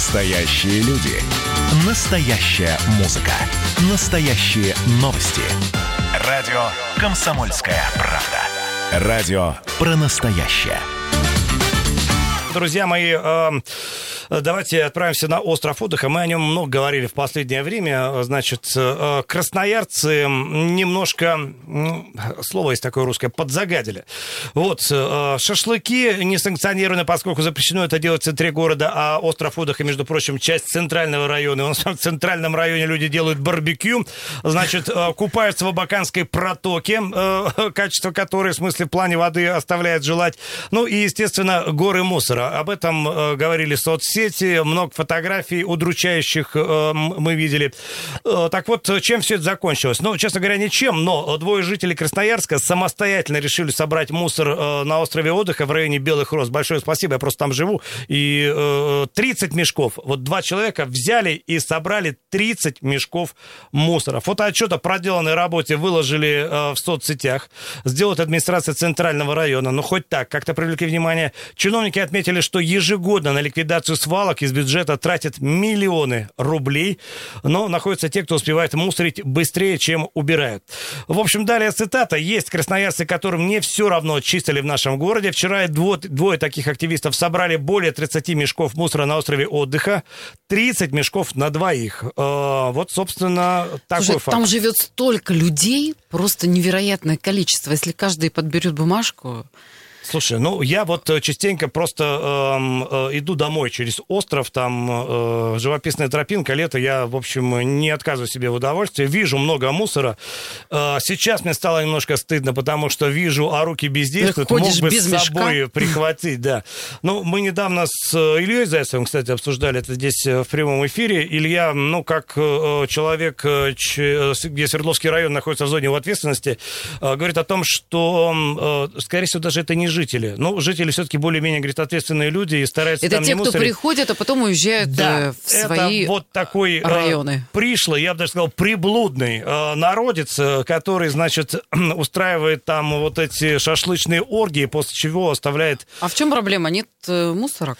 Настоящие люди. Настоящая музыка. Настоящие новости. Радио «Комсомольская правда». Радио про настоящее. Друзья мои, э, давайте отправимся на остров отдыха. Мы о нем много говорили в последнее время. Значит, э, красноярцы немножко, слово есть такое русское, подзагадили. Вот, э, шашлыки несанкционированы, поскольку запрещено это делать в центре города, а остров отдыха, между прочим, часть центрального района. У в центральном районе люди делают барбекю, значит, э, купаются в Абаканской протоке, качество которой, в смысле, в плане воды оставляет желать. Ну и, естественно, горы мусора. Об этом говорили соцсети, много фотографий удручающих э, мы видели. Э, так вот, чем все это закончилось? Ну, честно говоря, ничем, но двое жителей Красноярска самостоятельно решили собрать мусор э, на острове отдыха в районе Белых Роз. Большое спасибо, я просто там живу. И э, 30 мешков. Вот два человека взяли и собрали 30 мешков мусора. Фотоотчет о проделанной работе выложили э, в соцсетях. Сделает администрация Центрального района. Ну, хоть так, как-то привлекли внимание. Чиновники отметили, что ежегодно на ликвидацию свалок из бюджета тратят миллионы рублей, но находятся те, кто успевает мусорить быстрее, чем убирают. В общем, далее цитата. Есть красноярцы, которым не все равно чистили в нашем городе. Вчера двое, двое таких активистов собрали более 30 мешков мусора на острове отдыха. 30 мешков на двоих. Э, Вот, собственно, такой Слушай, факт. там живет столько людей, просто невероятное количество. Если каждый подберет бумажку, Слушай, ну я вот э, частенько просто эм, э, иду домой через остров, там э, живописная тропинка, лето, я, в общем, не отказываю себе в удовольствии. Вижу много мусора. Э, сейчас мне стало немножко стыдно, потому что вижу, а руки бездействуют. Ты Мог бы без с мешка? собой прихватить, да. Ну, мы недавно с э, Ильей Зайцевым, кстати, обсуждали это здесь э, в прямом эфире. Илья, ну, как э, человек, э, где Свердловский район находится в зоне его ответственности, э, говорит о том, что, э, скорее всего, даже это не жители. Ну, жители все-таки более-менее, говорит, ответственные люди и стараются это там те, не кто мусорить. приходят, а потом уезжают Да, э, в это свои вот такой э, районы. пришлый, я бы даже сказал, приблудный э, народец, э, который, значит, устраивает там вот эти шашлычные оргии, после чего оставляет А в чем проблема? Нет э, мусорок?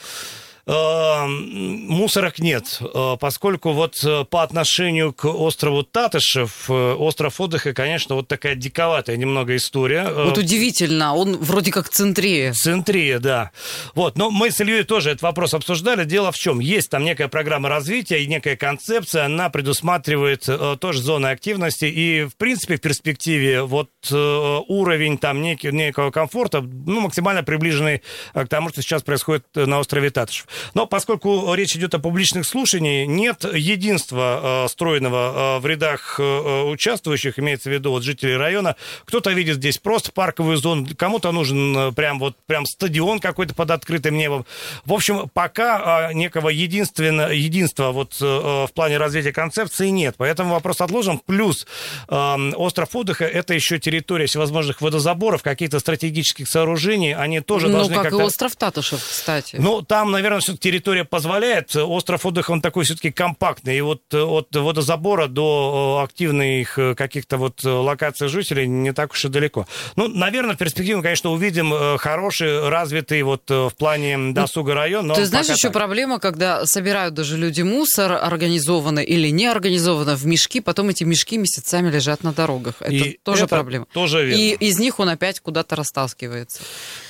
Э, Мусорок нет, э, поскольку вот э, по отношению к острову Татышев, остров отдыха, конечно, вот такая диковатая немного история. Вот удивительно, он вроде как в центре. Центре, да. Вот, но мы с Ильей тоже этот вопрос обсуждали. Дело в чем? Есть там некая программа развития и некая концепция, она предусматривает тоже зоны активности, и, в принципе, в перспективе вот уровень там некий, некого комфорта, ну, максимально приближенный к тому, что сейчас происходит на острове Татышев. Но поскольку речь идет о публичных слушаниях, нет единства э, стройного э, в рядах э, участвующих, имеется в виду вот жителей района. Кто-то видит здесь просто парковую зону, кому-то нужен э, прям вот прям стадион какой-то под открытым небом. В общем, пока э, некого единственно, единства вот э, в плане развития концепции нет. Поэтому вопрос отложим. Плюс э, остров отдыха это еще территория всевозможных водозаборов, каких-то стратегических сооружений. Они тоже ну, должны как и как-то... остров Татушев, кстати. Ну, там, наверное, все-таки территория позволяет. Остров отдыха, он такой все-таки компактный. И вот э, от водозабора до э, активных э, каких-то вот локаций жителей не так уж и далеко. Ну, наверное, в перспективе, мы, конечно, увидим хороший, развитый вот в плане досуга район. Но Ты знаешь, еще так. проблема, когда собирают даже люди мусор организованно или не организованно в мешки, потом эти мешки месяцами лежат на дорогах. Это И тоже это проблема. тоже верно. И из них он опять куда-то растаскивается.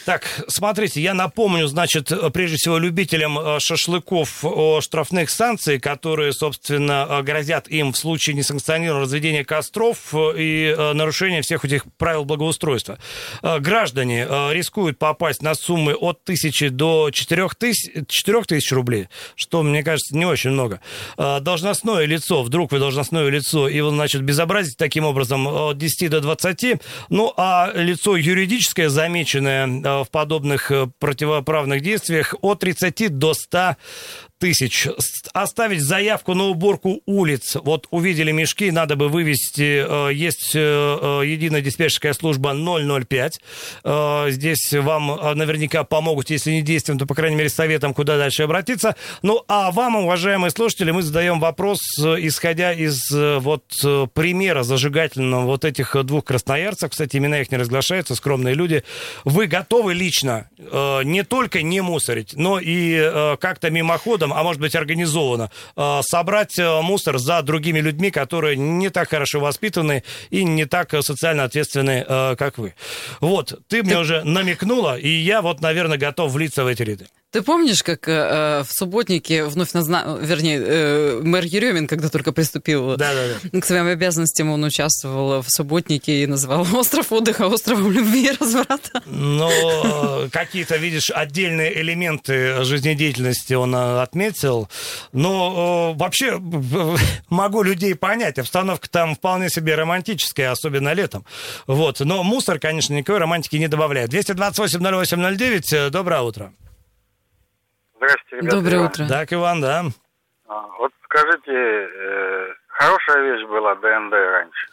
Так, смотрите, я напомню, значит, прежде всего любителям э, шашлыков о штрафных санкций, которые, собственно, э, грозят им в случае несанкционированного разведения костров э, и э, нарушения всех этих правил благоустройства. Э, Граждане э, рискуют попасть на суммы от тысячи до четырех тысяч, рублей, что, мне кажется, не очень много. Э, Должностное лицо, вдруг вы должностное лицо, и вы, значит, безобразить таким образом от 10 до 20, ну, а лицо юридическое, замеченное э, в подобных э, противоправных действиях, от 30 до 100 тысяч. Оставить заявку на уборку улиц. Вот увидели мешки, надо бы вывести. э, Есть э, э, единая диспетчерская служба 005. Э, Здесь вам наверняка помогут, если не действием, то, по крайней мере, советом, куда дальше обратиться. Ну, а вам, уважаемые слушатели, мы задаем вопрос, исходя из вот примера зажигательного вот этих двух красноярцев. Кстати, имена их не разглашаются, скромные люди. Вы готовы лично не только не мусорить, но и как-то мимоходом людям, а может быть организованно, э, собрать э, мусор за другими людьми, которые не так хорошо воспитаны и не так социально ответственны, как вы. Вот, ты мне уже намекнула, и я вот, наверное, готов влиться в эти ряды. Ты помнишь, как э, в субботнике вновь назна... вернее, э, мэр Еремин, когда только приступил да, да, да. к своим обязанностям, он участвовал в субботнике и называл остров отдыха островом любви и разврата. Но э, какие-то, видишь, отдельные элементы жизнедеятельности он э, отметил. Но э, вообще могу людей понять. Обстановка там вполне себе романтическая, особенно летом. Вот. Но мусор, конечно, никакой романтики не добавляет. 228-08-09, доброе утро. Здравствуйте, ребята. Доброе Иван. утро. Так, Иван, да. А, вот скажите, э, хорошая вещь была ДНД раньше?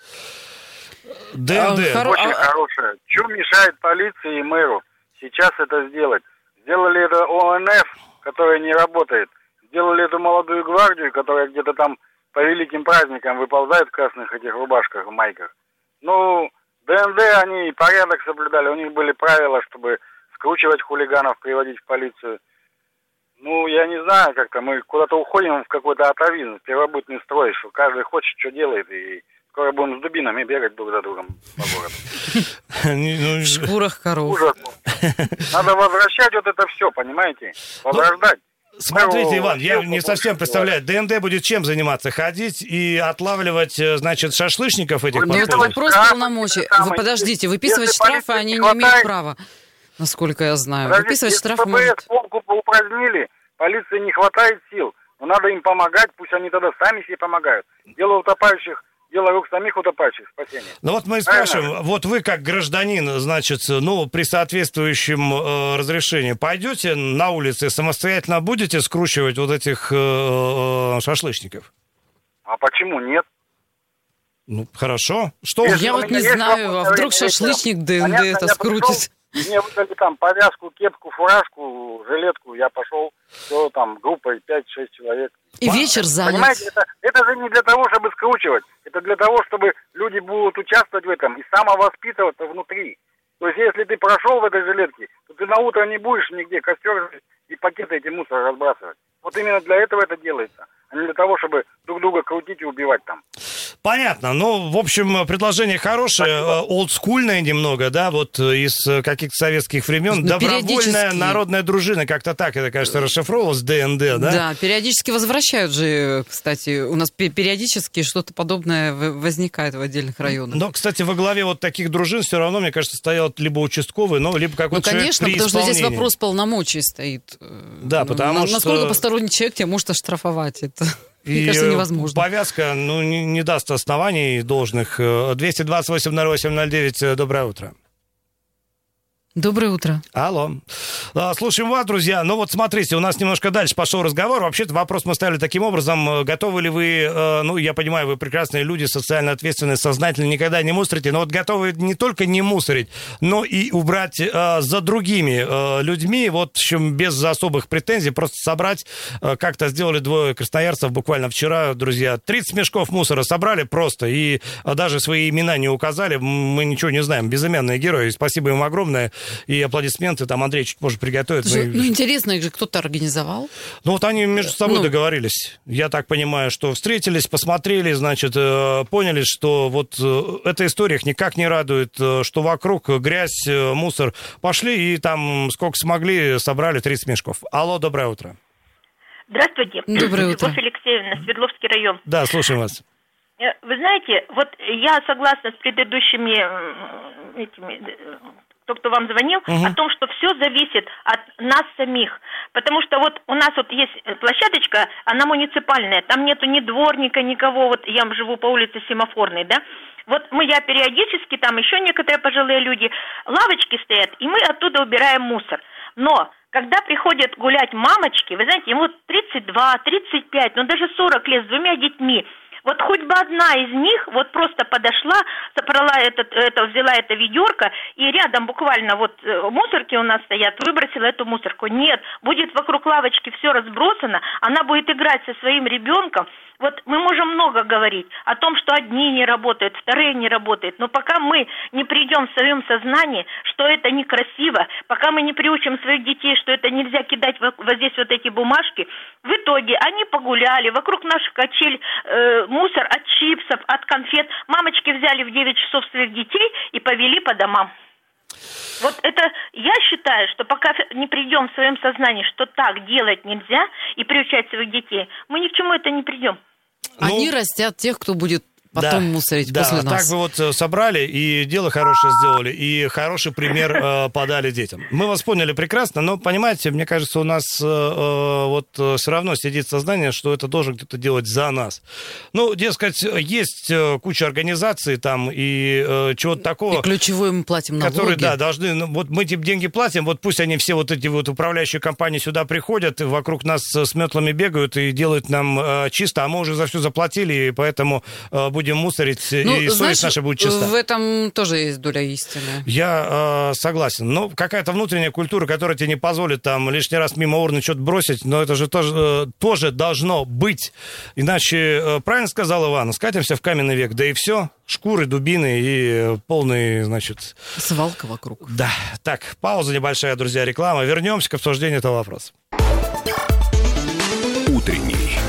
ДНД? А, Очень а... хорошая. Что мешает полиции и мэру сейчас это сделать? Сделали это ОНФ, которая не работает. Сделали эту молодую гвардию, которая где-то там по великим праздникам выползает в красных этих рубашках, майках. Ну, ДНД, они порядок соблюдали, у них были правила, чтобы скручивать хулиганов, приводить в полицию. Ну, я не знаю, как-то мы куда-то уходим в какой-то атовизм, первобытный строй, что каждый хочет, что делает, и скоро будем с дубинами бегать друг за другом по городу. В шкурах коров. Надо возвращать вот это все, понимаете? Возрождать. Смотрите, Иван, я не совсем представляю, ДНД будет чем заниматься? Ходить и отлавливать, э, значит, шашлычников этих? Ну, это вопрос полномочий. Вы подождите, выписывать штрафы они не имеют права насколько я знаю. Подождите, Выписывать штрафы ФПС может... полку упразднили, полиции не хватает сил. Но надо им помогать, пусть они тогда сами себе помогают. Дело утопающих дело рук самих утопающих спасения. Ну вот мы спрашиваем, Правильно? вот вы как гражданин, значит, ну, при соответствующем э, разрешении пойдете на улице, самостоятельно будете скручивать вот этих э, э, шашлычников? А почему нет? Ну, хорошо. Что? Если я вот не знаю, а вдруг шашлычник ДНД это скрутит? Мне выдали там повязку, кепку, фуражку, жилетку. Я пошел, все там группой 5-6 человек. И вечер занят. Понимаете, это, это же не для того, чтобы скручивать. Это для того, чтобы люди будут участвовать в этом и самовоспитываться внутри. То есть, если ты прошел в этой жилетке, то ты на утро не будешь нигде костер и пакеты эти мусор разбрасывать. Вот именно для этого это делается, а не для того, чтобы друг друга крутить и убивать там. Понятно. Ну, в общем, предложение хорошее, Спасибо. Э, олдскульное немного, да, вот э, из э, каких-то советских времен. Добровольная народная дружина, как-то так это, кажется, расшифровывалось, ДНД, да? Да, периодически возвращают же, кстати, у нас периодически что-то подобное возникает в отдельных районах. Но, кстати, во главе вот таких дружин все равно, мне кажется, стоял либо участковый, ну, либо какой-то Ну, конечно, потому что здесь вопрос полномочий стоит. Да, потому насколько что... Насколько посторонний человек тебя может оштрафовать, это... Мне кажется, невозможно. повязка ну, не, не даст оснований должных. 228-08-09, доброе утро. Доброе утро. Алло. А, слушаем вас, друзья. Ну вот смотрите, у нас немножко дальше пошел разговор. Вообще-то вопрос мы ставили таким образом. Э, готовы ли вы, э, ну, я понимаю, вы прекрасные люди, социально ответственные, сознательно никогда не мусорите, но вот готовы не только не мусорить, но и убрать э, за другими людьми, вот, в общем, без особых претензий, просто собрать, как-то сделали двое красноярцев буквально вчера, друзья, 30 мешков мусора собрали просто, и даже свои имена не указали, мы ничего не знаем, безымянные герои, спасибо им огромное и аплодисменты там Андрей чуть позже приготовит. Слушай, Мы... Ну, интересно, их же кто-то организовал? Ну, вот они между собой ну... договорились. Я так понимаю, что встретились, посмотрели, значит, э, поняли, что вот э, эта история их никак не радует, э, что вокруг грязь, мусор. Пошли и там сколько смогли, собрали 30 мешков. Алло, доброе утро. Здравствуйте. Доброе утро. Любовь Алексеевна, Свердловский район. Да, слушаем вас. Вы знаете, вот я согласна с предыдущими этими тот, кто вам звонил, угу. о том, что все зависит от нас самих. Потому что вот у нас вот есть площадочка, она муниципальная, там нету ни дворника, никого, вот я живу по улице Семафорной, да, вот мы, я периодически, там еще некоторые пожилые люди, лавочки стоят, и мы оттуда убираем мусор. Но когда приходят гулять мамочки, вы знаете, ему 32, 35, ну даже 40 лет с двумя детьми, вот хоть бы одна из них вот просто подошла, собрала этот, это, взяла это ведерко, и рядом буквально вот э, мусорки у нас стоят, выбросила эту мусорку. Нет, будет вокруг лавочки все разбросано, она будет играть со своим ребенком, Вот мы можем много говорить о том, что одни не работают, вторые не работают, но пока мы не придем в своем сознании, что это некрасиво, пока мы не приучим своих детей, что это нельзя кидать вот здесь вот эти бумажки, в итоге они погуляли, вокруг наших качель э, мусор от чипсов, от конфет. Мамочки взяли в 9 часов своих детей и повели по домам. Вот это, я считаю, что пока не придем в своем сознании, что так делать нельзя, и приучать своих детей, мы ни к чему это не придем. Они ну, растят тех, кто будет потом да, мусорить да, после нас. Так бы вот э, собрали и дело хорошее сделали, и хороший пример э, подали детям. Мы вас поняли прекрасно, но, понимаете, мне кажется, у нас э, э вот э, все равно сидит сознание, что это должен кто-то делать за нас. Ну, дескать, есть куча организаций там и э, чего-то такого. И ключевое мы платим налоги. Которые, да, должны, ну, вот мы эти деньги платим, вот пусть они все вот эти вот управляющие компании сюда приходят, вокруг нас с метлами бегают и делают нам э, чисто, а мы уже за все заплатили, и поэтому э, будем будем мусорить, ну, и знаешь, совесть наша будет чиста. В этом тоже есть доля истины. Я э, согласен. Но какая-то внутренняя культура, которая тебе не позволит там лишний раз мимо урны что-то бросить, но это же тоже, э, тоже должно быть. Иначе, э, правильно сказал Иван, скатимся в каменный век, да и все. Шкуры, дубины и полный, значит... Свалка вокруг. Да. Так, пауза небольшая, друзья, реклама. Вернемся к обсуждению этого вопроса. Утренний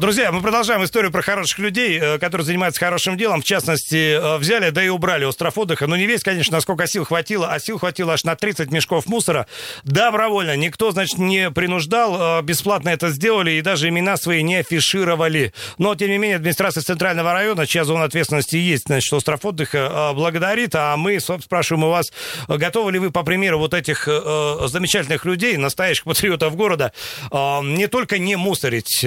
Друзья, мы продолжаем историю про хороших людей, э, которые занимаются хорошим делом. В частности, э, взяли, да и убрали остров отдыха. Ну, не весь, конечно, насколько сил хватило, а сил хватило аж на 30 мешков мусора. Добровольно. Никто, значит, не принуждал. Э, бесплатно это сделали и даже имена свои не афишировали. Но, тем не менее, администрация Центрального района, чья зона ответственности есть, значит, остров отдыха, благодарит. А мы, собственно, спрашиваем у вас, готовы ли вы, по примеру вот этих замечательных людей, настоящих патриотов города, не только не мусорить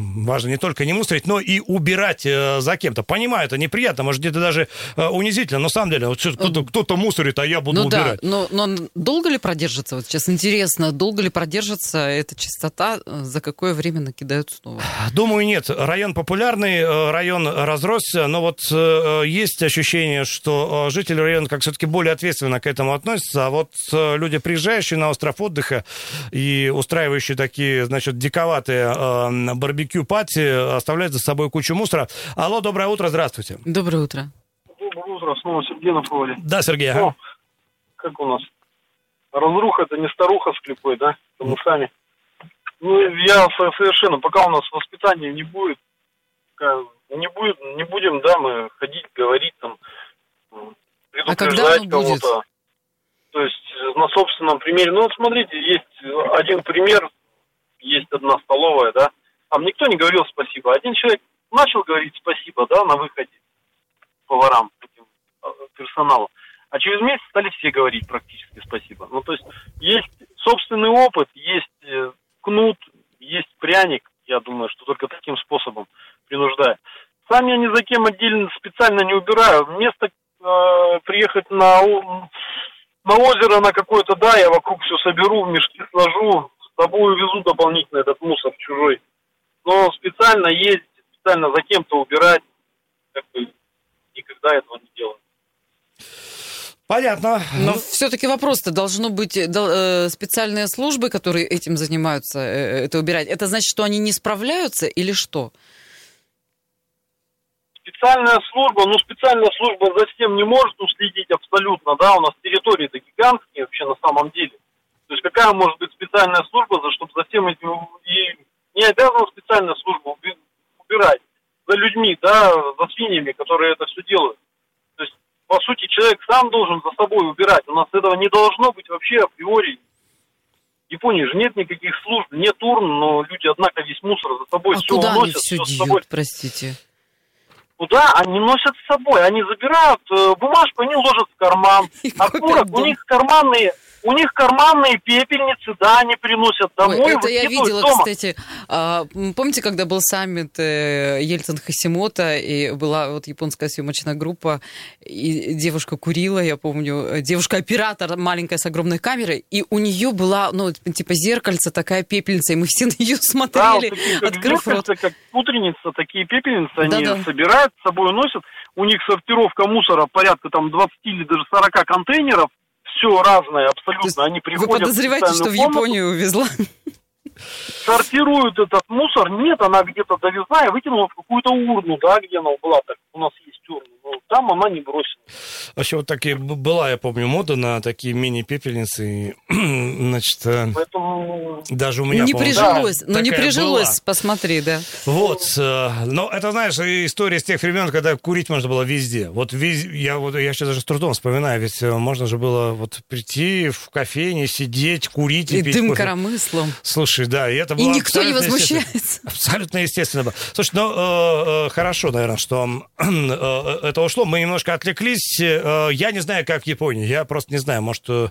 важно не только не мусорить, но и убирать э, за кем-то. Понимаю, это неприятно, может, где-то даже э, унизительно, но на самом деле, вот кто-то, кто-то мусорит, а я буду ну, убирать. Да, но, но долго ли продержится, вот сейчас интересно, долго ли продержится эта чистота, э, за какое время накидают снова? Думаю, нет. Район популярный, район разросся, но вот есть ощущение, что жители района как все-таки более ответственно к этому относятся, а вот люди, приезжающие на остров отдыха и устраивающие такие, значит, диковатые барбекю барбекю-пати оставляет за собой кучу мусора. Алло, доброе утро, здравствуйте. Доброе утро. Доброе утро, снова Сергей на проводе. Да, Сергей. О, как у нас? Разруха это не старуха с клепой, да? Это мы сами. Ну, я совершенно, пока у нас воспитания не будет, не будет, не будем, да, мы ходить, говорить там, предупреждать а кого-то. То есть на собственном примере. Ну вот смотрите, есть один пример, есть одна столовая, да, там никто не говорил спасибо. Один человек начал говорить спасибо, да, на выходе поварам, этим, э, персоналу. А через месяц стали все говорить практически спасибо. Ну, то есть есть собственный опыт, есть э, кнут, есть пряник. Я думаю, что только таким способом принуждаю. Сам я ни за кем отдельно специально не убираю. Вместо э, приехать на, на озеро на какое-то, да, я вокруг все соберу, в мешки сложу, с собой увезу дополнительно этот мусор чужой но специально ездить, специально за кем-то убирать, как бы никогда этого не делаю. Понятно. Но все-таки вопрос-то должно быть э, специальные службы, которые этим занимаются, э, это убирать. Это значит, что они не справляются или что? Специальная служба, ну специальная служба за всем не может уследить абсолютно, да, у нас территории-то гигантские вообще на самом деле. То есть какая может быть специальная служба, за чтобы за всем этим и не обязан специально службу убирать за людьми, да, за свиньями, которые это все делают. То есть, по сути, человек сам должен за собой убирать. У нас этого не должно быть вообще априори. В Японии же нет никаких служб, нет урн, но люди, однако, весь мусор за собой а все куда уносят. Они все, все с собой. простите? Куда? Они носят с собой. Они забирают э, бумажку, они ложат в карман. И окурок, у них карманные у них карманные пепельницы, да, они приносят домой. Ой, это я видела, дома. кстати. А, помните, когда был саммит э, Ельцин Хасимота, и была вот японская съемочная группа, и девушка курила, я помню, девушка-оператор маленькая с огромной камерой, и у нее была, ну, типа зеркальце, такая пепельница, и мы все на нее смотрели, да, вот такие, открыв рот. как пудреница, такие пепельницы они да -да. собирают, с собой носят. У них сортировка мусора порядка там 20 или даже 40 контейнеров, все разное абсолютно. Они приходят вы подозреваете, что в Японию увезла? Сортируют этот мусор. Нет, она где-то довезла и выкинула в какую-то урну, да, где она была. Так у нас есть урна. Там она не бросила. Вообще вот такие была, я помню, мода на такие мини-пепельницы. Значит, э, Поэтому... даже у меня, Не прижилось, да, но не прижилось, была. посмотри, да. Вот, э, но это, знаешь, история с тех времен, когда курить можно было везде. Вот вез... я, вот, я сейчас даже с трудом вспоминаю, ведь э, можно же было вот прийти в кофейне, сидеть, курить и, и пить дым кофе. коромыслом. Слушай, да, и это было И никто не возмущается. Абсолютно естественно было. Слушай, ну, э, э, хорошо, наверное, что э, это ушло. Мы немножко отвлеклись. Э, я не знаю, как в Японии. Я просто не знаю, может, э,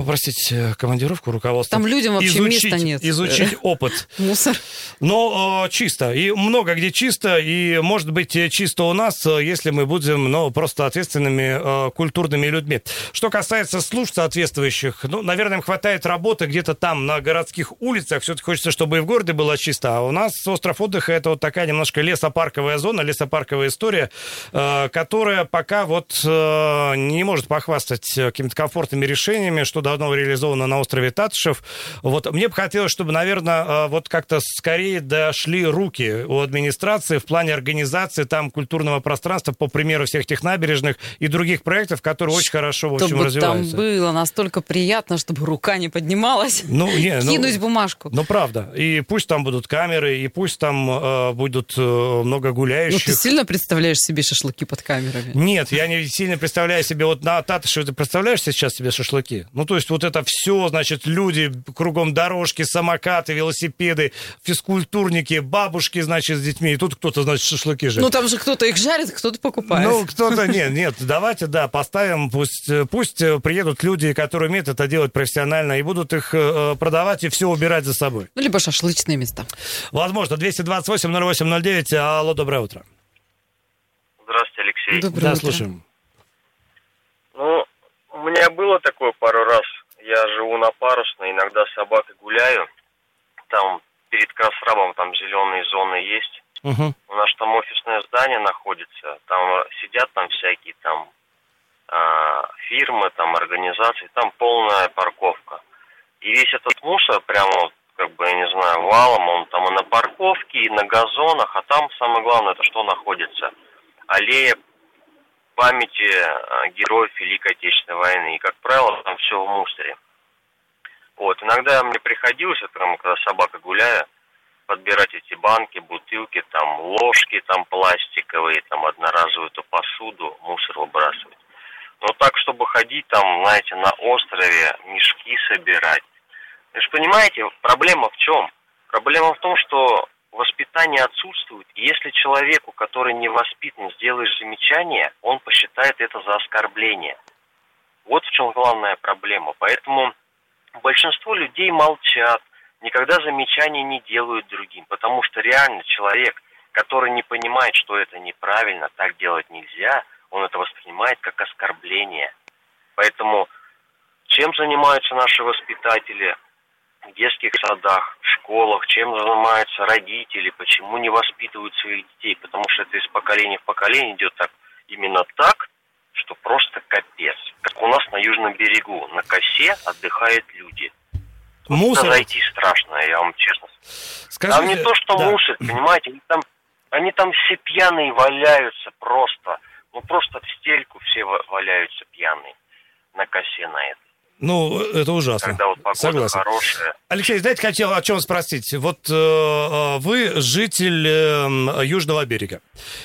попросить э, командировку руководства. Там людям вообще изучить, места нет. Изучить опыт. Мусор. Но э, чисто. И много где чисто. И может быть чисто у нас, если мы будем ну, просто ответственными э, культурными людьми. Что касается служб соответствующих, ну, наверное, им хватает работы где-то там на городских улицах. Все-таки хочется, чтобы и в городе было чисто. А у нас остров отдыха это вот такая немножко лесопарковая зона, лесопарковая история, э, которая пока вот э, не может похвастать какими-то комфортными решениями, что давно реализовано на острове Татышев. Вот мне бы хотелось, чтобы, наверное, а, вот как-то скорее дошли руки у администрации в плане организации там культурного пространства, по примеру всех тех набережных и других проектов, которые очень хорошо, в общем, чтобы развиваются. там было настолько приятно, чтобы рука не поднималась, ну, не, ну, кинуть бумажку. Ну, правда. И пусть там будут камеры, и пусть там э, будут э, много гуляющих. Ну, ты сильно представляешь себе шашлыки под камерами? Нет, я не сильно представляю себе, вот на Татышеве ты представляешь сейчас себе шашлыки? Ну, то есть вот это все, значит, люди, кругом дорожки, самокаты, велосипеды, физкультурники, бабушки, значит, с детьми. И тут кто-то, значит, шашлыки жарит. Ну, там же кто-то их жарит, кто-то покупает. Ну, кто-то, нет, нет, давайте, да, поставим, пусть, пусть приедут люди, которые умеют это делать профессионально, и будут их э, продавать и все убирать за собой. Ну, либо шашлычные места. Возможно. 228-08-09. Алло, доброе утро. Здравствуйте, Алексей. Доброе да, утро. слушаем. Ну, у меня было такое пару раз. Я живу на Парусной, иногда с собакой гуляю. Там перед Красрамом там зеленые зоны есть. Угу. У нас там офисное здание находится. Там сидят там всякие там э, фирмы, там организации. Там полная парковка. И весь этот мусор прямо как бы, я не знаю, валом, он там и на парковке, и на газонах, а там самое главное, это что находится? Аллея памяти героев Великой Отечественной войны. И, как правило, там все в мусоре. Вот. Иногда мне приходилось, прямо когда собака гуляя, подбирать эти банки, бутылки, там ложки там пластиковые, там одноразовую эту посуду, мусор выбрасывать. Но так, чтобы ходить там, знаете, на острове, мешки собирать. Вы же понимаете, проблема в чем? Проблема в том, что воспитание отсутствует. И если человеку, который не воспитан, сделаешь замечание, он посчитает это за оскорбление. Вот в чем главная проблема. Поэтому большинство людей молчат, никогда замечаний не делают другим, потому что реально человек, который не понимает, что это неправильно, так делать нельзя, он это воспринимает как оскорбление. Поэтому чем занимаются наши воспитатели – в детских садах, в школах, чем занимаются родители, почему не воспитывают своих детей, потому что это из поколения в поколение идет так, именно так, что просто капец. Как у нас на Южном берегу, на косе отдыхают люди. Мусор. зайти страшно, я вам честно Скажите, Там не то, что да. мусор, понимаете, они там, они там все пьяные валяются просто. Ну, просто в стельку все валяются пьяные на косе на это. Ну, это ужасно. Когда вот погода Согласен. хорошая. Алексей, знаете, хотел о чем спросить. Вот э, э, вы житель э, Южного берега.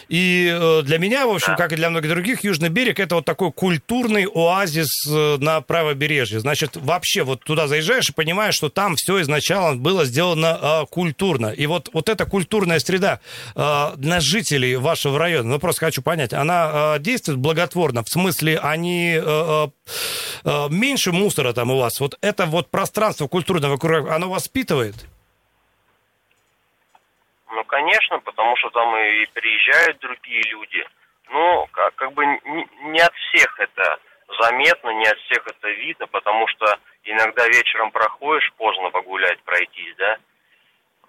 И э, для меня, в общем, да. как и для многих других, Южный берег это вот такой культурный оазис э, на правобережье. Значит, вообще вот туда заезжаешь и понимаешь, что там все изначально было сделано э, культурно. И вот, вот эта культурная среда э, для жителей вашего района, ну просто хочу понять, она э, действует благотворно? В смысле, они... Э, э меньше мусора там у вас, вот это вот пространство культурного, оно воспитывает? Ну, конечно, потому что там и приезжают другие люди. Ну, как, как бы не, не от всех это заметно, не от всех это видно, потому что иногда вечером проходишь, поздно погулять, пройтись, да,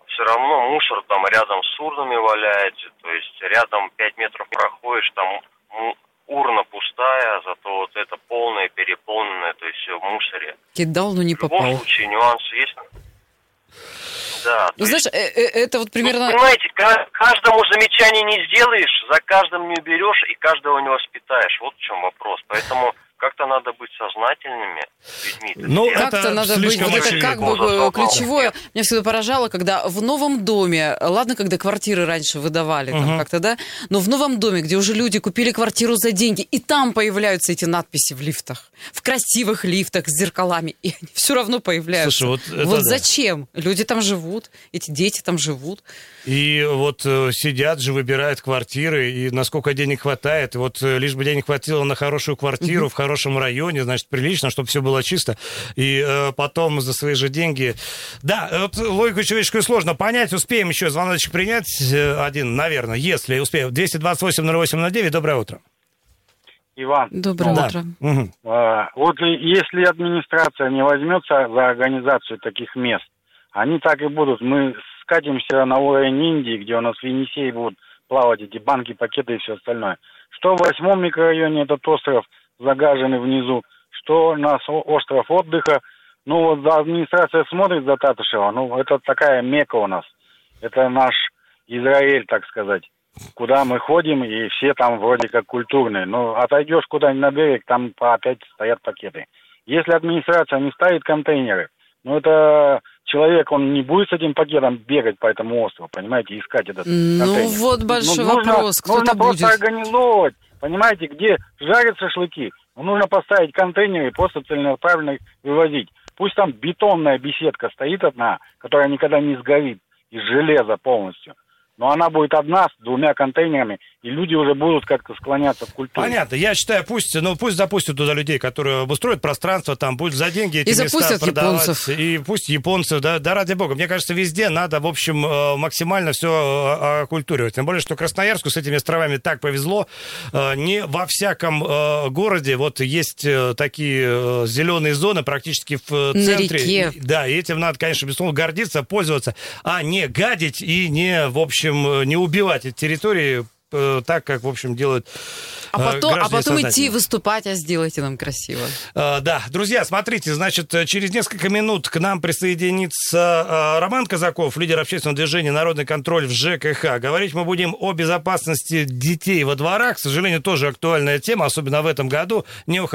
все равно мусор там рядом с урнами валяется, то есть рядом 5 метров проходишь, там урна пустая, зато вот это полное, переполненное, то есть все в мусоре. Кидал, но не попал. В любом случае нюансы есть. Да. Ну, знаешь, есть... Э, э, это вот примерно... Ну, понимаете, каждому замечание не сделаешь, за каждым не уберешь и каждого не воспитаешь. Вот в чем вопрос. Поэтому как-то надо быть сознательными людьми. Ну, как-то надо быть, вот это как бы э, ключевое. Меня всегда поражало, когда в новом доме, ладно, когда квартиры раньше выдавали, угу. там как-то, да, но в новом доме, где уже люди купили квартиру за деньги, и там появляются эти надписи в лифтах, в красивых лифтах с зеркалами, и они все равно появляются. Слушай, вот, вот да. зачем? Люди там живут, эти дети там живут. И вот э, сидят же, выбирают квартиры, и насколько денег хватает, вот э, лишь бы денег хватило на хорошую квартиру, в хорошем районе, значит, прилично, чтобы все было чисто. И э, потом за свои же деньги... Да, вот логику человеческую сложно понять. Успеем еще звоночек принять э, один, наверное, если успеем. 228-08-09, доброе утро. Иван. Доброе да. утро. Угу. вот если администрация не возьмется за организацию таких мест, они так и будут. Мы скатимся на уровень Индии, где у нас в Енисее будут плавать эти банки, пакеты и все остальное. Что в восьмом микрорайоне этот остров загаженный внизу, что у нас остров отдыха. Ну, вот администрация смотрит за Татышева, ну, это такая мека у нас. Это наш Израиль, так сказать. Куда мы ходим, и все там вроде как культурные. Но отойдешь куда-нибудь на берег, там опять стоят пакеты. Если администрация не ставит контейнеры, ну, это человек, он не будет с этим пакетом бегать по этому острову, понимаете, искать этот ну, контейнер. Ну, вот большой ну, нужно, вопрос, кто-то нужно будет. просто организовывать Понимаете, где жарят шашлыки, ну, нужно поставить контейнеры и просто целенаправленно вывозить. Пусть там бетонная беседка стоит одна, которая никогда не сгорит, из железа полностью но она будет одна с двумя контейнерами, и люди уже будут как-то склоняться к культуре. Понятно. Я считаю, пусть, ну, пусть запустят туда людей, которые обустроят пространство, там, пусть за деньги эти и места продавать. Японцев. И пусть японцев, да, да, ради бога. Мне кажется, везде надо, в общем, э, максимально все э, окультуривать. Тем более, что Красноярску с этими островами так повезло. Э, не во всяком городе вот есть такие зеленые зоны практически в центре. На реке. Да, и этим надо, конечно, безусловно, гордиться, пользоваться, а не гадить и не, в общем, общем, э, не убивать эти территории э, так, как, в общем, делают а потом, а потом идти выступать, а сделайте нам красиво. А, да, друзья, смотрите, значит, через несколько минут к нам присоединится Роман Казаков, лидер общественного движения «Народный контроль» в ЖКХ. Говорить мы будем о безопасности детей во дворах. К сожалению, тоже актуальная тема, особенно в этом году. Не уходите